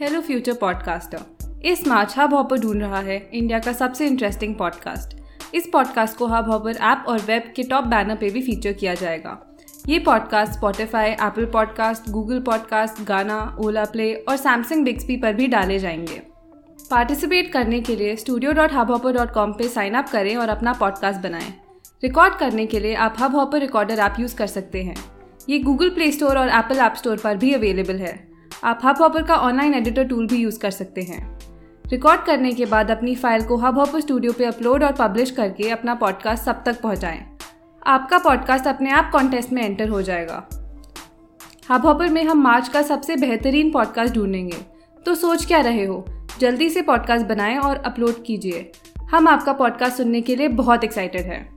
Hello future podcaster इस मार्च hub hopper ढूंढ रहा है इंडिया का सबसे इंटरेस्टिंग पॉडकास्ट इस पॉडकास्ट को हब हॉपर ऐप और वेब के टॉप बैनर पे भी फीचर किया जाएगा। ये podcast Spotify Apple podcast Google podcast Gaana Ola play और सैमसंग बिक्सपी पर भी डाले जाएँगे। पार्टिसिपेट करने के लिए studio dot Hubhopper dot com पर साइन अप करें और अपना पॉडकास्ट बनाएँ। रिकॉर्ड करने के लिए आप hub hopper recorder app use कर सकते हैं। ये गूगल प्ले स्टोर और एप्पल ऐप स्टोर पर भी अवेलेबल है। आप हब हॉपर का ऑनलाइन एडिटर टूल भी यूज़ कर सकते हैं। रिकॉर्ड करने के बाद अपनी फ़ाइल को हब हॉपर स्टूडियो पे अपलोड और पब्लिश करके अपना पॉडकास्ट सब तक पहुंचाएँ। आपका पॉडकास्ट अपने आप कॉन्टेस्ट में एंटर हो जाएगा। हब हॉपर में हम मार्च का सबसे बेहतरीन पॉडकास्ट ढूंढेंगे। तो सोच क्या रहे हो? जल्दी से पॉडकास्ट बनाएँ और अपलोड कीजिए। हम आपका पॉडकास्ट सुनने के लिए बहुत एक्साइटेड हैं।